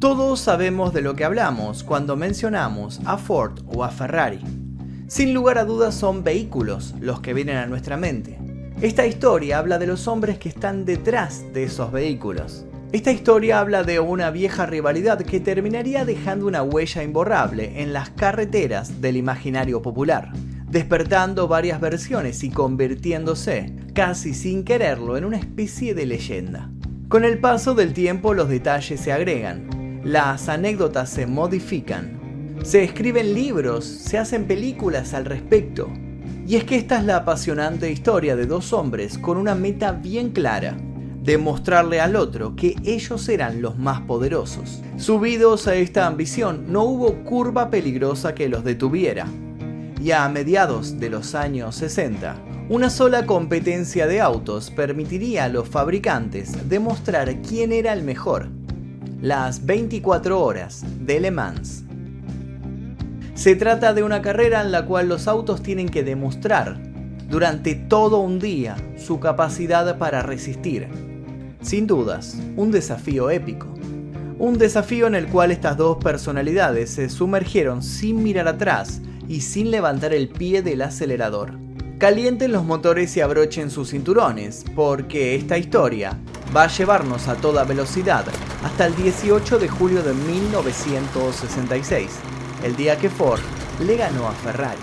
Todos sabemos de lo que hablamos cuando mencionamos a Ford o a Ferrari. Sin lugar a dudas son vehículos los que vienen a nuestra mente. Esta historia habla de los hombres que están detrás de esos vehículos. Esta historia habla de una vieja rivalidad que terminaría dejando una huella imborrable en las carreteras del imaginario popular, despertando varias versiones y convirtiéndose, casi sin quererlo, en una especie de leyenda. Con el paso del tiempo los detalles se agregan, las anécdotas se modifican, se escriben libros, se hacen películas al respecto. Y es que esta es la apasionante historia de dos hombres con una meta bien clara, demostrarle al otro que ellos eran los más poderosos. Subidos a esta ambición, no hubo curva peligrosa que los detuviera. Y a mediados de los años 60, una sola competencia de autos permitiría a los fabricantes demostrar quién era el mejor las 24 horas de Le Mans. Se trata de una carrera en la cual los autos tienen que demostrar durante todo un día su capacidad para resistir. Sin dudas, un desafío épico. Un desafío en el cual estas dos personalidades se sumergieron sin mirar atrás y sin levantar el pie del acelerador. Calienten los motores y abrochen sus cinturones, porque esta historia va a llevarnos a toda velocidad hasta el 18 de julio de 1966, el día que Ford le ganó a Ferrari.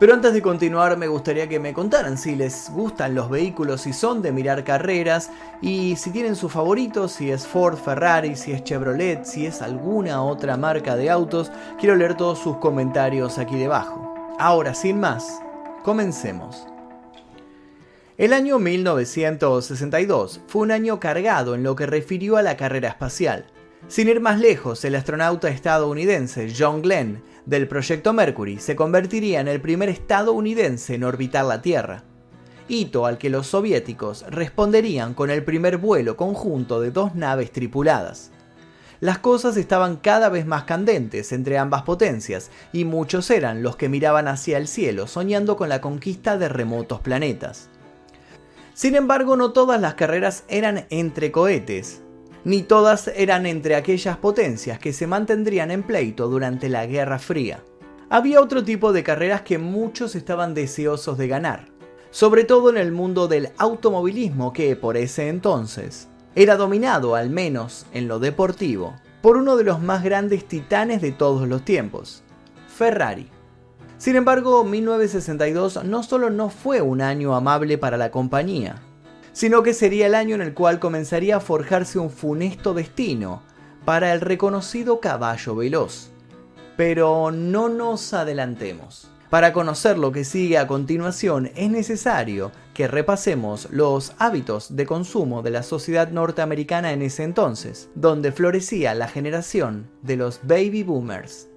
Pero antes de continuar me gustaría que me contaran si les gustan los vehículos, si son de mirar carreras y si tienen su favorito, si es Ford, Ferrari, si es Chevrolet, si es alguna otra marca de autos. Quiero leer todos sus comentarios aquí debajo. Ahora, sin más, comencemos. El año 1962 fue un año cargado en lo que refirió a la carrera espacial. Sin ir más lejos, el astronauta estadounidense John Glenn del proyecto Mercury se convertiría en el primer estadounidense en orbitar la Tierra, hito al que los soviéticos responderían con el primer vuelo conjunto de dos naves tripuladas. Las cosas estaban cada vez más candentes entre ambas potencias y muchos eran los que miraban hacia el cielo soñando con la conquista de remotos planetas. Sin embargo, no todas las carreras eran entre cohetes, ni todas eran entre aquellas potencias que se mantendrían en pleito durante la Guerra Fría. Había otro tipo de carreras que muchos estaban deseosos de ganar, sobre todo en el mundo del automovilismo que por ese entonces era dominado, al menos en lo deportivo, por uno de los más grandes titanes de todos los tiempos, Ferrari. Sin embargo, 1962 no solo no fue un año amable para la compañía, sino que sería el año en el cual comenzaría a forjarse un funesto destino para el reconocido caballo veloz. Pero no nos adelantemos. Para conocer lo que sigue a continuación es necesario que repasemos los hábitos de consumo de la sociedad norteamericana en ese entonces, donde florecía la generación de los baby boomers.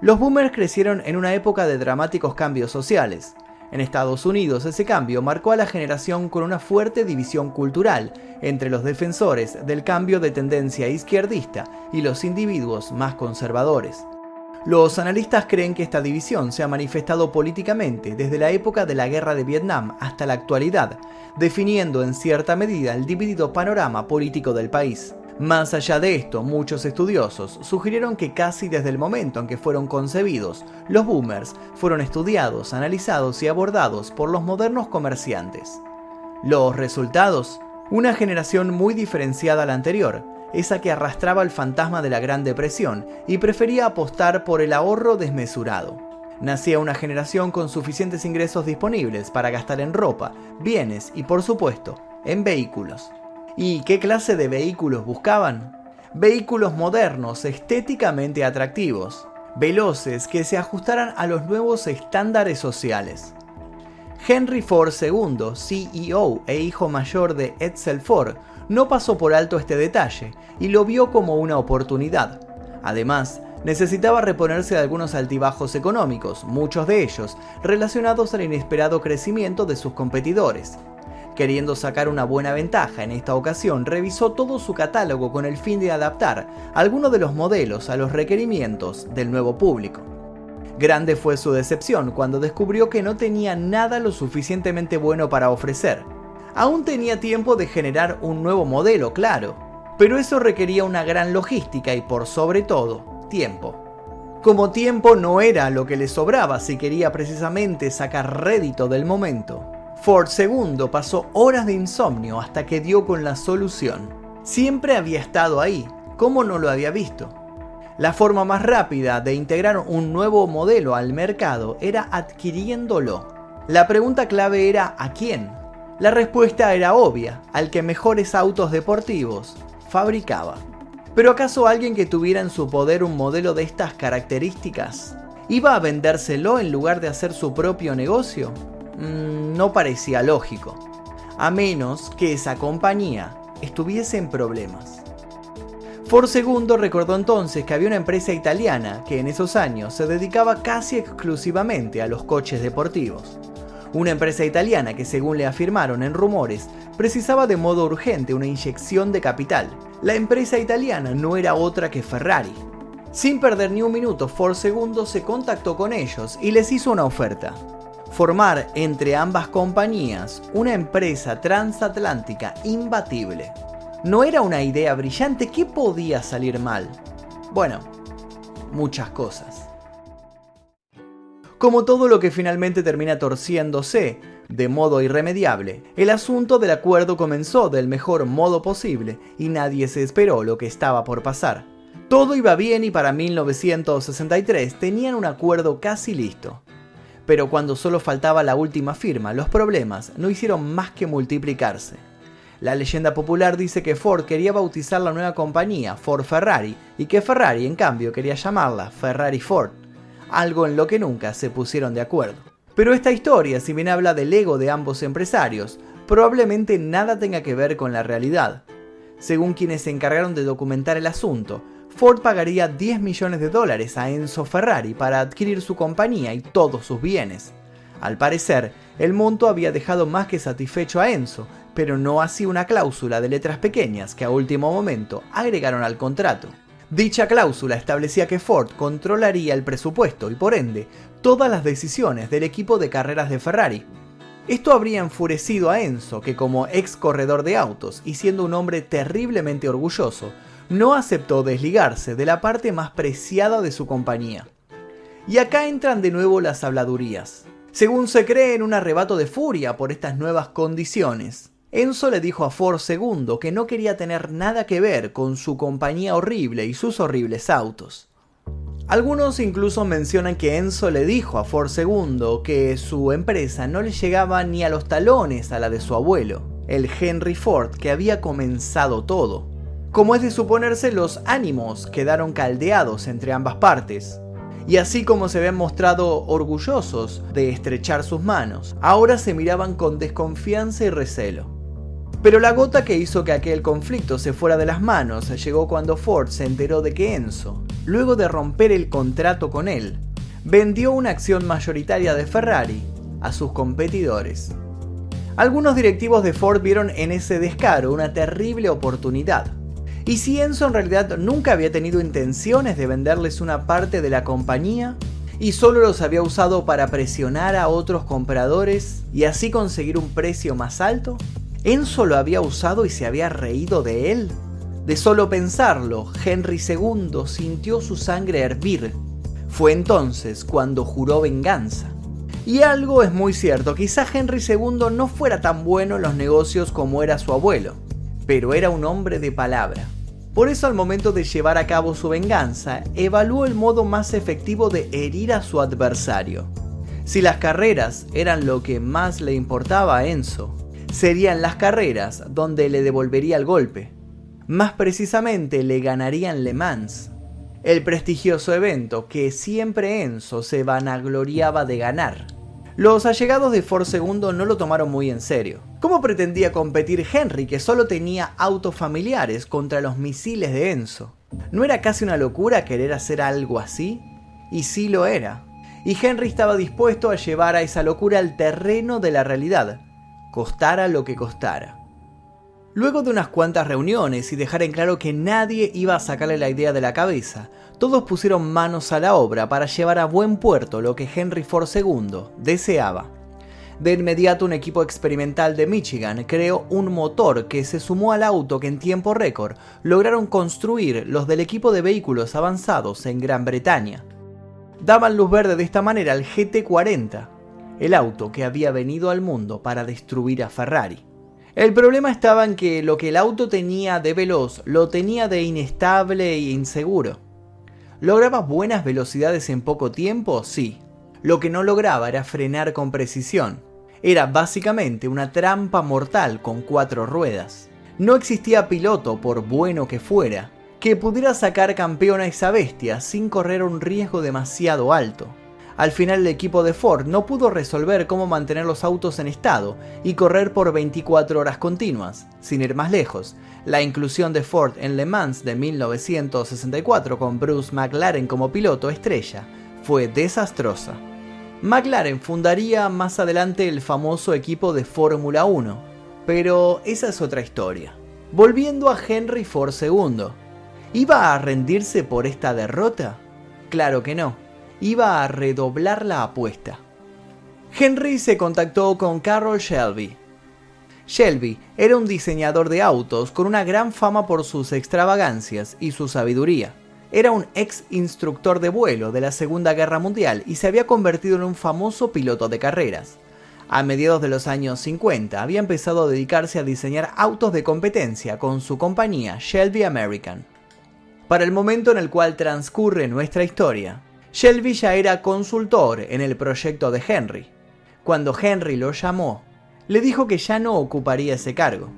Los boomers crecieron en una época de dramáticos cambios sociales. En Estados Unidos ese cambio marcó a la generación con una fuerte división cultural entre los defensores del cambio de tendencia izquierdista y los individuos más conservadores. Los analistas creen que esta división se ha manifestado políticamente desde la época de la guerra de Vietnam hasta la actualidad, definiendo en cierta medida el dividido panorama político del país. Más allá de esto, muchos estudiosos sugirieron que casi desde el momento en que fueron concebidos, los boomers fueron estudiados, analizados y abordados por los modernos comerciantes. Los resultados, una generación muy diferenciada a la anterior, esa que arrastraba el fantasma de la Gran Depresión y prefería apostar por el ahorro desmesurado. Nacía una generación con suficientes ingresos disponibles para gastar en ropa, bienes y por supuesto, en vehículos. ¿Y qué clase de vehículos buscaban? Vehículos modernos, estéticamente atractivos, veloces que se ajustaran a los nuevos estándares sociales. Henry Ford II, CEO e hijo mayor de Edsel Ford, no pasó por alto este detalle y lo vio como una oportunidad. Además, necesitaba reponerse de algunos altibajos económicos, muchos de ellos relacionados al inesperado crecimiento de sus competidores. Queriendo sacar una buena ventaja en esta ocasión, revisó todo su catálogo con el fin de adaptar algunos de los modelos a los requerimientos del nuevo público. Grande fue su decepción cuando descubrió que no tenía nada lo suficientemente bueno para ofrecer. Aún tenía tiempo de generar un nuevo modelo, claro, pero eso requería una gran logística y por sobre todo, tiempo. Como tiempo no era lo que le sobraba si quería precisamente sacar rédito del momento. Ford II pasó horas de insomnio hasta que dio con la solución. Siempre había estado ahí, ¿cómo no lo había visto? La forma más rápida de integrar un nuevo modelo al mercado era adquiriéndolo. La pregunta clave era ¿a quién? La respuesta era obvia, al que mejores autos deportivos fabricaba. Pero ¿acaso alguien que tuviera en su poder un modelo de estas características iba a vendérselo en lugar de hacer su propio negocio? Mm, no parecía lógico, a menos que esa compañía estuviese en problemas. Ford II recordó entonces que había una empresa italiana que en esos años se dedicaba casi exclusivamente a los coches deportivos. Una empresa italiana que según le afirmaron en rumores precisaba de modo urgente una inyección de capital. La empresa italiana no era otra que Ferrari. Sin perder ni un minuto, Ford II se contactó con ellos y les hizo una oferta formar entre ambas compañías una empresa transatlántica imbatible. No era una idea brillante, ¿qué podía salir mal? Bueno, muchas cosas. Como todo lo que finalmente termina torciéndose de modo irremediable, el asunto del acuerdo comenzó del mejor modo posible y nadie se esperó lo que estaba por pasar. Todo iba bien y para 1963 tenían un acuerdo casi listo. Pero cuando solo faltaba la última firma, los problemas no hicieron más que multiplicarse. La leyenda popular dice que Ford quería bautizar la nueva compañía Ford Ferrari y que Ferrari en cambio quería llamarla Ferrari Ford, algo en lo que nunca se pusieron de acuerdo. Pero esta historia, si bien habla del ego de ambos empresarios, probablemente nada tenga que ver con la realidad. Según quienes se encargaron de documentar el asunto, Ford pagaría 10 millones de dólares a Enzo Ferrari para adquirir su compañía y todos sus bienes. Al parecer, el monto había dejado más que satisfecho a Enzo, pero no así una cláusula de letras pequeñas que a último momento agregaron al contrato. Dicha cláusula establecía que Ford controlaría el presupuesto y por ende todas las decisiones del equipo de carreras de Ferrari. Esto habría enfurecido a Enzo, que como ex corredor de autos y siendo un hombre terriblemente orgulloso, no aceptó desligarse de la parte más preciada de su compañía. Y acá entran de nuevo las habladurías. Según se cree en un arrebato de furia por estas nuevas condiciones, Enzo le dijo a Ford II que no quería tener nada que ver con su compañía horrible y sus horribles autos. Algunos incluso mencionan que Enzo le dijo a Ford II que su empresa no le llegaba ni a los talones a la de su abuelo, el Henry Ford que había comenzado todo. Como es de suponerse, los ánimos quedaron caldeados entre ambas partes. Y así como se habían mostrado orgullosos de estrechar sus manos, ahora se miraban con desconfianza y recelo. Pero la gota que hizo que aquel conflicto se fuera de las manos llegó cuando Ford se enteró de que Enzo, luego de romper el contrato con él, vendió una acción mayoritaria de Ferrari a sus competidores. Algunos directivos de Ford vieron en ese descaro una terrible oportunidad y si Enzo en realidad nunca había tenido intenciones de venderles una parte de la compañía y solo los había usado para presionar a otros compradores y así conseguir un precio más alto, Enzo lo había usado y se había reído de él. De solo pensarlo, Henry II sintió su sangre hervir. Fue entonces cuando juró venganza. Y algo es muy cierto, quizá Henry II no fuera tan bueno en los negocios como era su abuelo, pero era un hombre de palabra. Por eso al momento de llevar a cabo su venganza, evaluó el modo más efectivo de herir a su adversario. Si las carreras eran lo que más le importaba a Enzo, serían las carreras donde le devolvería el golpe. Más precisamente le ganarían Le Mans, el prestigioso evento que siempre Enzo se vanagloriaba de ganar. Los allegados de Ford II no lo tomaron muy en serio. ¿Cómo pretendía competir Henry, que solo tenía autos familiares, contra los misiles de Enzo? ¿No era casi una locura querer hacer algo así? Y sí lo era. Y Henry estaba dispuesto a llevar a esa locura al terreno de la realidad, costara lo que costara. Luego de unas cuantas reuniones y dejar en claro que nadie iba a sacarle la idea de la cabeza, todos pusieron manos a la obra para llevar a buen puerto lo que Henry Ford II deseaba. De inmediato un equipo experimental de Michigan creó un motor que se sumó al auto que en tiempo récord lograron construir los del equipo de vehículos avanzados en Gran Bretaña. Daban luz verde de esta manera al GT40, el auto que había venido al mundo para destruir a Ferrari. El problema estaba en que lo que el auto tenía de veloz lo tenía de inestable e inseguro. ¿Lograba buenas velocidades en poco tiempo? Sí, lo que no lograba era frenar con precisión. Era básicamente una trampa mortal con cuatro ruedas. No existía piloto, por bueno que fuera, que pudiera sacar campeón a esa bestia sin correr un riesgo demasiado alto. Al final el equipo de Ford no pudo resolver cómo mantener los autos en estado y correr por 24 horas continuas. Sin ir más lejos, la inclusión de Ford en Le Mans de 1964 con Bruce McLaren como piloto estrella fue desastrosa. McLaren fundaría más adelante el famoso equipo de Fórmula 1, pero esa es otra historia. Volviendo a Henry Ford II, ¿iba a rendirse por esta derrota? Claro que no, iba a redoblar la apuesta. Henry se contactó con Carroll Shelby. Shelby era un diseñador de autos con una gran fama por sus extravagancias y su sabiduría. Era un ex instructor de vuelo de la Segunda Guerra Mundial y se había convertido en un famoso piloto de carreras. A mediados de los años 50 había empezado a dedicarse a diseñar autos de competencia con su compañía Shelby American. Para el momento en el cual transcurre nuestra historia, Shelby ya era consultor en el proyecto de Henry. Cuando Henry lo llamó, le dijo que ya no ocuparía ese cargo.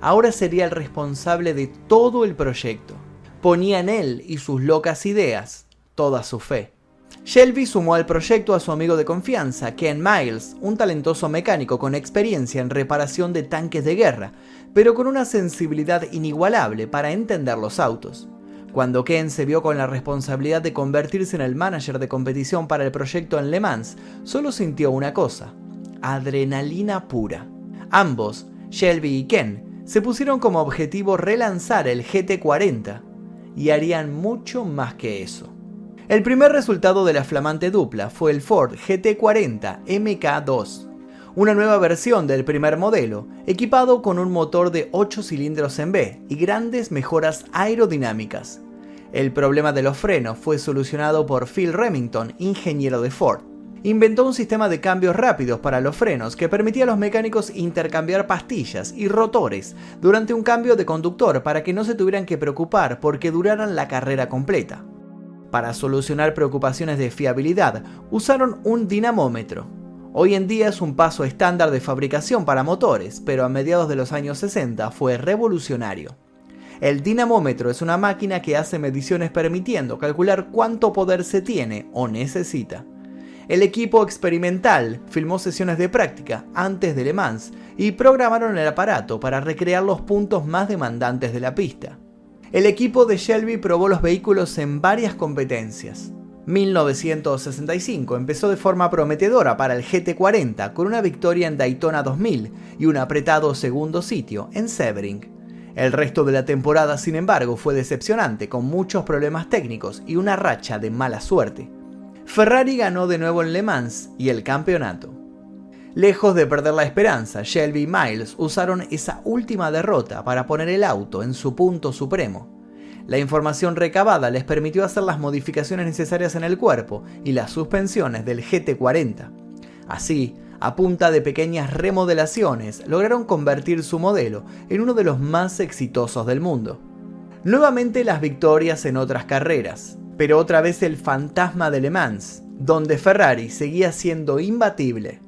Ahora sería el responsable de todo el proyecto ponía en él y sus locas ideas toda su fe. Shelby sumó al proyecto a su amigo de confianza, Ken Miles, un talentoso mecánico con experiencia en reparación de tanques de guerra, pero con una sensibilidad inigualable para entender los autos. Cuando Ken se vio con la responsabilidad de convertirse en el manager de competición para el proyecto en Le Mans, solo sintió una cosa, adrenalina pura. Ambos, Shelby y Ken, se pusieron como objetivo relanzar el GT40, y harían mucho más que eso. El primer resultado de la flamante dupla fue el Ford GT40 MK2, una nueva versión del primer modelo, equipado con un motor de 8 cilindros en B y grandes mejoras aerodinámicas. El problema de los frenos fue solucionado por Phil Remington, ingeniero de Ford inventó un sistema de cambios rápidos para los frenos que permitía a los mecánicos intercambiar pastillas y rotores durante un cambio de conductor para que no se tuvieran que preocupar porque duraran la carrera completa. Para solucionar preocupaciones de fiabilidad, usaron un dinamómetro. Hoy en día es un paso estándar de fabricación para motores, pero a mediados de los años 60 fue revolucionario. El dinamómetro es una máquina que hace mediciones permitiendo calcular cuánto poder se tiene o necesita. El equipo experimental filmó sesiones de práctica antes de Le Mans y programaron el aparato para recrear los puntos más demandantes de la pista. El equipo de Shelby probó los vehículos en varias competencias. 1965 empezó de forma prometedora para el GT40 con una victoria en Daytona 2000 y un apretado segundo sitio en Sebring. El resto de la temporada, sin embargo, fue decepcionante con muchos problemas técnicos y una racha de mala suerte. Ferrari ganó de nuevo en Le Mans y el campeonato. Lejos de perder la esperanza, Shelby y Miles usaron esa última derrota para poner el auto en su punto supremo. La información recabada les permitió hacer las modificaciones necesarias en el cuerpo y las suspensiones del GT40. Así, a punta de pequeñas remodelaciones, lograron convertir su modelo en uno de los más exitosos del mundo. Nuevamente las victorias en otras carreras, pero otra vez el fantasma de Le Mans, donde Ferrari seguía siendo imbatible.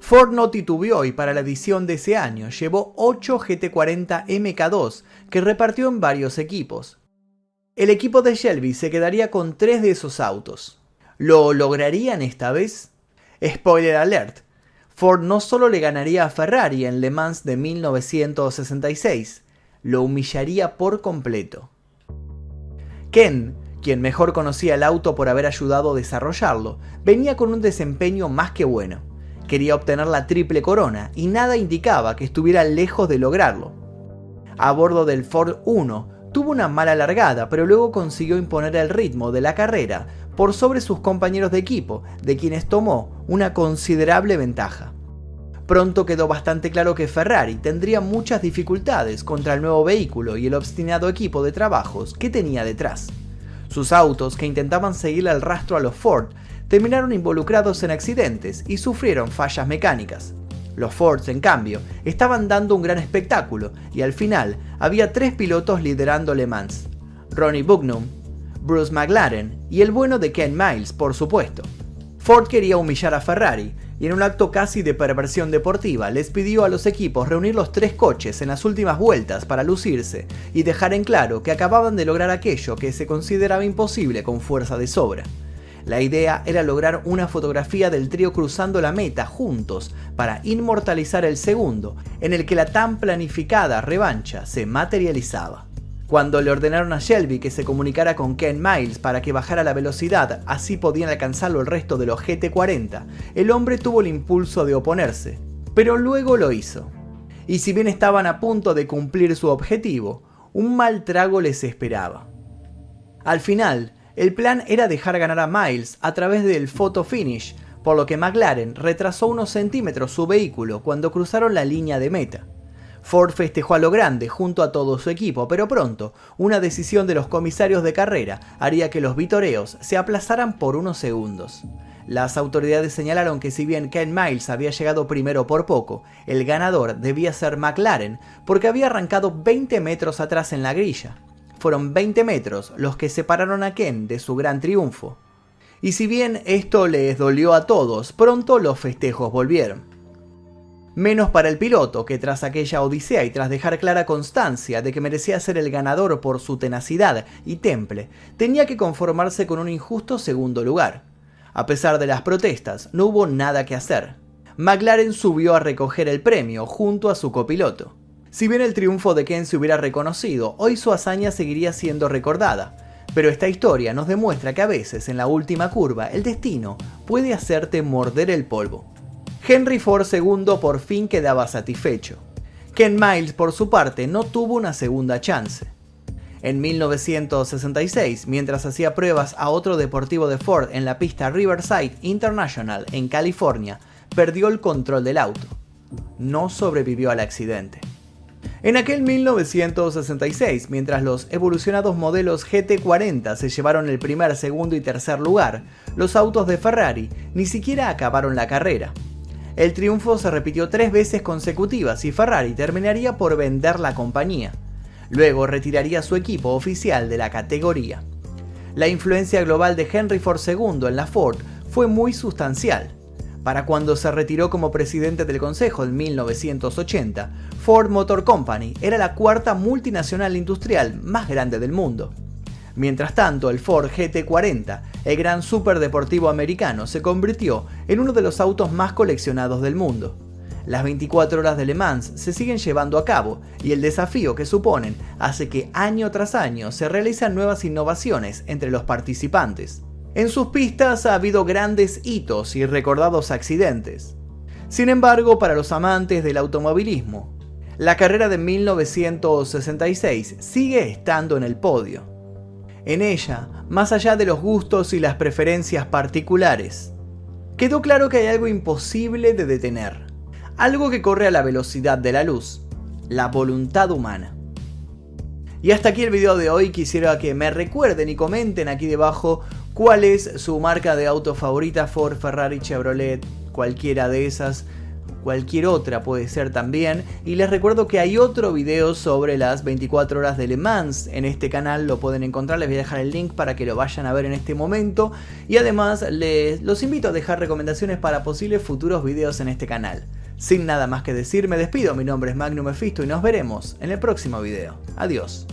Ford no titubeó y para la edición de ese año llevó 8 GT40 MK2 que repartió en varios equipos. El equipo de Shelby se quedaría con 3 de esos autos. ¿Lo lograrían esta vez? Spoiler alert, Ford no solo le ganaría a Ferrari en Le Mans de 1966, lo humillaría por completo. Ken quien mejor conocía el auto por haber ayudado a desarrollarlo, venía con un desempeño más que bueno. Quería obtener la triple corona y nada indicaba que estuviera lejos de lograrlo. A bordo del Ford 1 tuvo una mala largada, pero luego consiguió imponer el ritmo de la carrera por sobre sus compañeros de equipo, de quienes tomó una considerable ventaja. Pronto quedó bastante claro que Ferrari tendría muchas dificultades contra el nuevo vehículo y el obstinado equipo de trabajos que tenía detrás. Sus autos, que intentaban seguirle el rastro a los Ford, terminaron involucrados en accidentes y sufrieron fallas mecánicas. Los Fords, en cambio, estaban dando un gran espectáculo y al final había tres pilotos liderando Le Mans. Ronnie Bugnum, Bruce McLaren y el bueno de Ken Miles, por supuesto. Ford quería humillar a Ferrari y en un acto casi de perversión deportiva les pidió a los equipos reunir los tres coches en las últimas vueltas para lucirse y dejar en claro que acababan de lograr aquello que se consideraba imposible con fuerza de sobra. La idea era lograr una fotografía del trío cruzando la meta juntos para inmortalizar el segundo, en el que la tan planificada revancha se materializaba. Cuando le ordenaron a Shelby que se comunicara con Ken Miles para que bajara la velocidad, así podían alcanzarlo el resto de los GT40, el hombre tuvo el impulso de oponerse, pero luego lo hizo. Y si bien estaban a punto de cumplir su objetivo, un mal trago les esperaba. Al final, el plan era dejar ganar a Miles a través del photo finish, por lo que McLaren retrasó unos centímetros su vehículo cuando cruzaron la línea de meta. Ford festejó a lo grande junto a todo su equipo, pero pronto una decisión de los comisarios de carrera haría que los vitoreos se aplazaran por unos segundos. Las autoridades señalaron que si bien Ken Miles había llegado primero por poco, el ganador debía ser McLaren porque había arrancado 20 metros atrás en la grilla. Fueron 20 metros los que separaron a Ken de su gran triunfo. Y si bien esto les dolió a todos, pronto los festejos volvieron menos para el piloto, que tras aquella odisea y tras dejar clara constancia de que merecía ser el ganador por su tenacidad y temple, tenía que conformarse con un injusto segundo lugar. A pesar de las protestas, no hubo nada que hacer. McLaren subió a recoger el premio junto a su copiloto. Si bien el triunfo de Ken se hubiera reconocido, hoy su hazaña seguiría siendo recordada. Pero esta historia nos demuestra que a veces en la última curva el destino puede hacerte morder el polvo. Henry Ford II por fin quedaba satisfecho. Ken Miles, por su parte, no tuvo una segunda chance. En 1966, mientras hacía pruebas a otro deportivo de Ford en la pista Riverside International en California, perdió el control del auto. No sobrevivió al accidente. En aquel 1966, mientras los evolucionados modelos GT40 se llevaron el primer, segundo y tercer lugar, los autos de Ferrari ni siquiera acabaron la carrera. El triunfo se repitió tres veces consecutivas y Ferrari terminaría por vender la compañía. Luego retiraría su equipo oficial de la categoría. La influencia global de Henry Ford II en la Ford fue muy sustancial. Para cuando se retiró como presidente del Consejo en 1980, Ford Motor Company era la cuarta multinacional industrial más grande del mundo. Mientras tanto, el Ford GT40, el gran superdeportivo americano, se convirtió en uno de los autos más coleccionados del mundo. Las 24 horas de Le Mans se siguen llevando a cabo y el desafío que suponen hace que año tras año se realicen nuevas innovaciones entre los participantes. En sus pistas ha habido grandes hitos y recordados accidentes. Sin embargo, para los amantes del automovilismo, la carrera de 1966 sigue estando en el podio. En ella, más allá de los gustos y las preferencias particulares, quedó claro que hay algo imposible de detener, algo que corre a la velocidad de la luz, la voluntad humana. Y hasta aquí el video de hoy, quisiera que me recuerden y comenten aquí debajo cuál es su marca de auto favorita, Ford, Ferrari, Chevrolet, cualquiera de esas cualquier otra puede ser también. Y les recuerdo que hay otro video sobre las 24 horas de Le Mans en este canal, lo pueden encontrar, les voy a dejar el link para que lo vayan a ver en este momento. Y además les los invito a dejar recomendaciones para posibles futuros videos en este canal. Sin nada más que decir, me despido, mi nombre es Magnum Mephisto y nos veremos en el próximo video. Adiós.